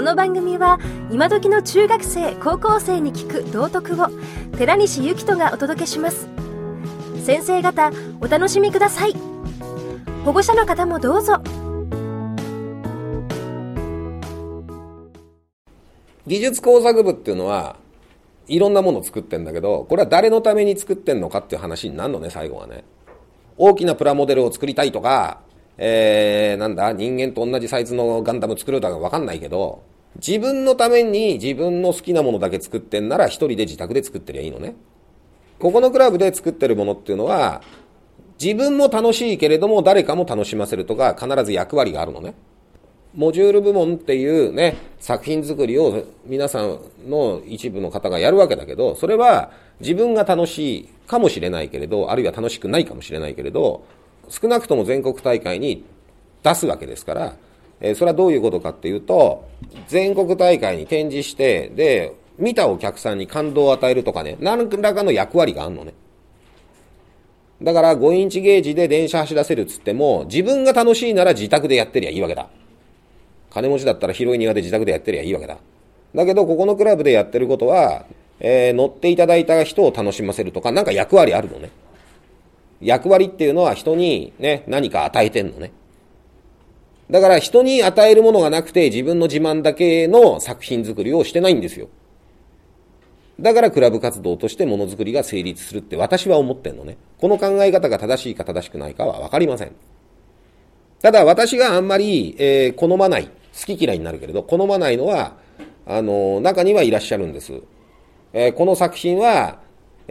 この番組は今時の中学生高校生に聞く道徳を寺西幸人がお届けします。先生方お楽しみください。保護者の方もどうぞ。技術工作部っていうのはいろんなものを作ってんだけどこれは誰のために作ってんのかっていう話になるのね最後はね。大きなプラモデルを作りたいとかえー、なんだ、人間と同じサイズのガンダム作るとかわかんないけど、自分のために自分の好きなものだけ作ってんなら一人で自宅で作ってりゃいいのね。ここのクラブで作ってるものっていうのは、自分も楽しいけれども誰かも楽しませるとか必ず役割があるのね。モジュール部門っていうね、作品作りを皆さんの一部の方がやるわけだけど、それは自分が楽しいかもしれないけれど、あるいは楽しくないかもしれないけれど、少なくとも全国大会に出すわけですから、えー、それはどういうことかっていうと、全国大会に展示して、で、見たお客さんに感動を与えるとかね、何らかの役割があるのね。だから5インチゲージで電車走らせるっつっても、自分が楽しいなら自宅でやってりゃいいわけだ。金持ちだったら広い庭で自宅でやってりゃいいわけだ。だけど、ここのクラブでやってることは、えー、乗っていただいた人を楽しませるとか、なんか役割あるのね。役割っていうのは人にね、何か与えてんのね。だから人に与えるものがなくて自分の自慢だけの作品作りをしてないんですよ。だからクラブ活動としてものづくりが成立するって私は思ってんのね。この考え方が正しいか正しくないかはわかりません。ただ私があんまり、えー、好まない、好き嫌いになるけれど、好まないのは、あの、中にはいらっしゃるんです。えー、この作品は、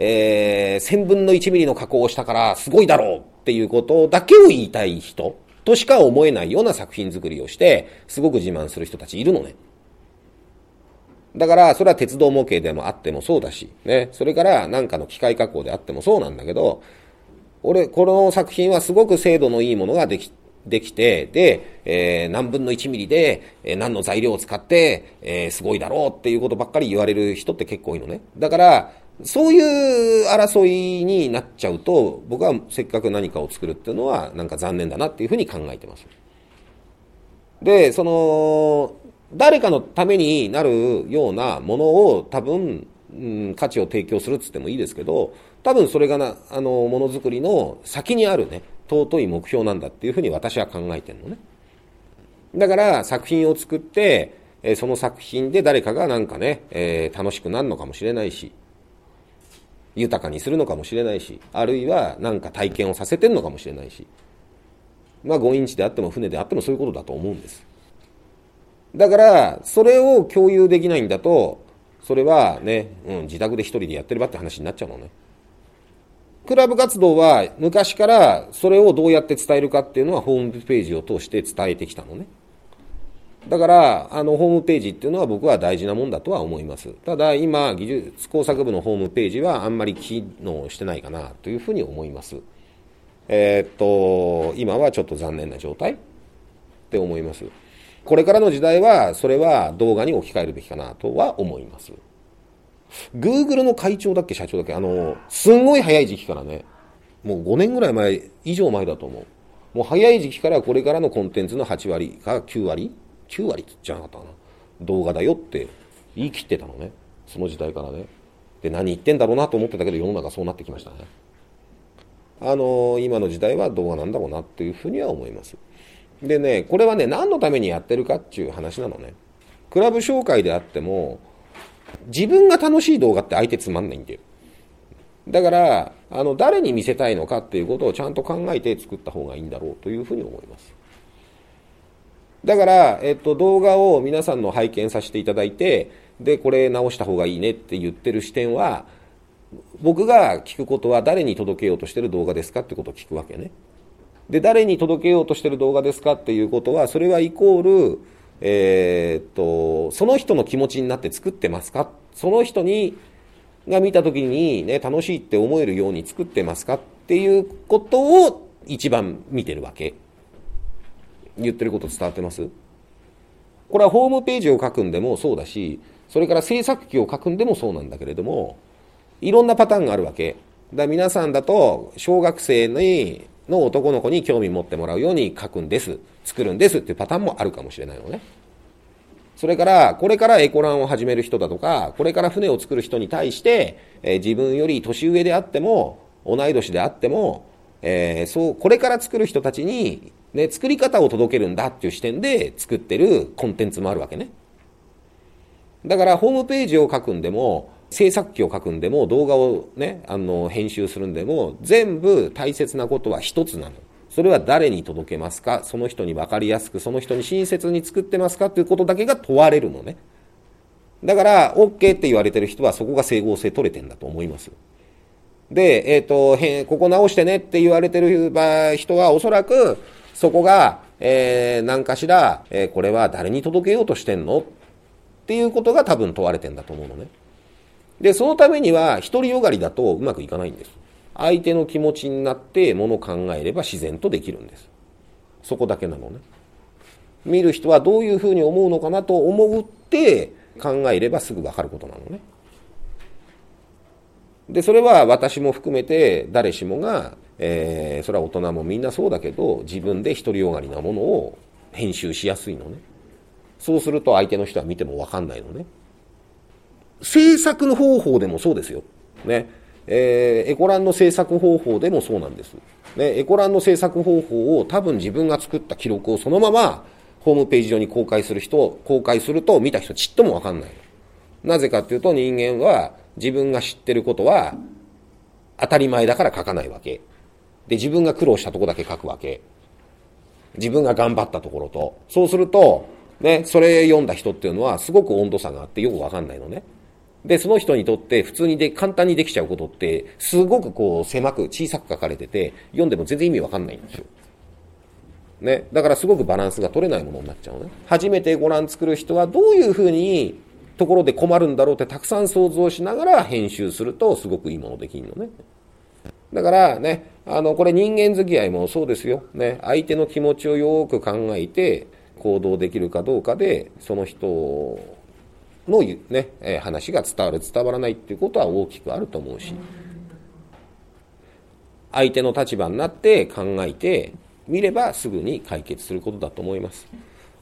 えー、千分の一ミリの加工をしたからすごいだろうっていうことだけを言いたい人としか思えないような作品作りをして、すごく自慢する人たちいるのね。だから、それは鉄道模型でもあってもそうだし、ね、それから何かの機械加工であってもそうなんだけど、俺、この作品はすごく精度のいいものができ、できて、で、えー、何分の1ミリで、えー、何の材料を使って、えー、すごいだろうっていうことばっかり言われる人って結構いいのね。だから、そういう争いになっちゃうと、僕はせっかく何かを作るっていうのは、なんか残念だなっていうふうに考えてます。で、その、誰かのためになるようなものを多分、うん、価値を提供するっつってもいいですけど、多分それがな、あの、ものづくりの先にあるね、尊い目標なんだっていうふうに私は考えてるのね。だから作品を作って、えその作品で誰かがなんかね、えー、楽しくなるのかもしれないし、豊かにするのかもしれないし、あるいは何か体験をさせてるのかもしれないし、まあ5インチであっても船であってもそういうことだと思うんです。だから、それを共有できないんだと、それはね、うん、自宅で一人でやってればって話になっちゃうのね。クラブ活動は昔からそれをどうやって伝えるかっていうのはホームページを通して伝えてきたのね。だから、あの、ホームページっていうのは僕は大事なもんだとは思います。ただ、今、技術工作部のホームページはあんまり機能してないかなというふうに思います。えー、っと、今はちょっと残念な状態って思います。これからの時代は、それは動画に置き換えるべきかなとは思います。Google の会長だっけ社長だっけ？あの、すんごい早い時期からね、もう5年ぐらい前、以上前だと思う。もう早い時期からこれからのコンテンツの8割か9割9割じゃなかったかな。動画だよって言い切ってたのね。その時代からね。で何言ってんだろうなと思ってたけど世の中そうなってきましたね。あの今の時代は動画なんだろうなっていうふうには思います。でねこれはね何のためにやってるかっていう話なのね。クラブ紹介であっても自分が楽しい動画って相手つまんないんだよ。だからあの誰に見せたいのかっていうことをちゃんと考えて作った方がいいんだろうというふうに思います。だから、えっと、動画を皆さんの拝見させていただいて、で、これ直した方がいいねって言ってる視点は、僕が聞くことは誰に届けようとしてる動画ですかってことを聞くわけね。で、誰に届けようとしてる動画ですかっていうことは、それはイコール、えー、っと、その人の気持ちになって作ってますか？その人に、が見た時にね、楽しいって思えるように作ってますかっていうことを一番見てるわけ。言ってること伝わってます？これはホームページを書くんでもそうだし、それから制作機を書くんでもそうなんだけれども、いろんなパターンがあるわけ。だ皆さんだと、小学生にの男の子に興味持ってもらうように書くんです、作るんですっていうパターンもあるかもしれないのね。それから、これからエコランを始める人だとか、これから船を作る人に対して、えー、自分より年上であっても、同い年であっても、えー、そう、これから作る人たちに、ね、作り方を届けるんだっていう視点で作ってるコンテンツもあるわけね。だから、ホームページを書くんでも、制作機を書くんでも、動画をね、あの、編集するんでも、全部大切なことは一つなの。それは誰に届けますか？その人に分かりやすく、その人に親切に作ってますか？ということだけが問われるのね。だから、OK って言われてる人はそこが整合性取れてんだと思います。で、えっ、ー、と、へここ直してねって言われてる人はおそらく、そこが、えー、何かしら、えー、これは誰に届けようとしてんの？っていうことが多分問われてんだと思うのね。で、そのためには、独りよがりだとうまくいかないんです。相手の気持ちになってものを考えれば自然とできるんです。そこだけなのね。見る人はどういうふうに思うのかなと思って考えればすぐわかることなのね。で、それは私も含めて誰しもが、えー、それは大人もみんなそうだけど、自分で独りよがりなものを編集しやすいのね。そうすると相手の人は見てもわかんないのね。制作の方法でもそうですよ。ね。えー、エコランの制作方法でもそうなんです。ね、エコランの制作方法を多分自分が作った記録をそのままホームページ上に公開する人、公開すると見た人ちっともわかんない。なぜかっていうと人間は自分が知ってることは当たり前だから書かないわけ。で、自分が苦労したとこだけ書くわけ。自分が頑張ったところと。そうすると、ね、それ読んだ人っていうのはすごく温度差があってよくわかんないのね。で、その人にとって普通にで、簡単にできちゃうことって、すごくこう狭く小さく書かれてて、読んでも全然意味わかんないんですよ。ね。だからすごくバランスが取れないものになっちゃうね。初めてご覧作る人はどういうふうにところで困るんだろうってたくさん想像しながら編集するとすごくいいものできるのね。だからね、あの、これ人間付き合いもそうですよ。ね。相手の気持ちをよく考えて行動できるかどうかで、その人のね、え話が伝わる伝わらないっていうことは大きくあると思うし相手の立場になって考えてみればすぐに解決することだと思います。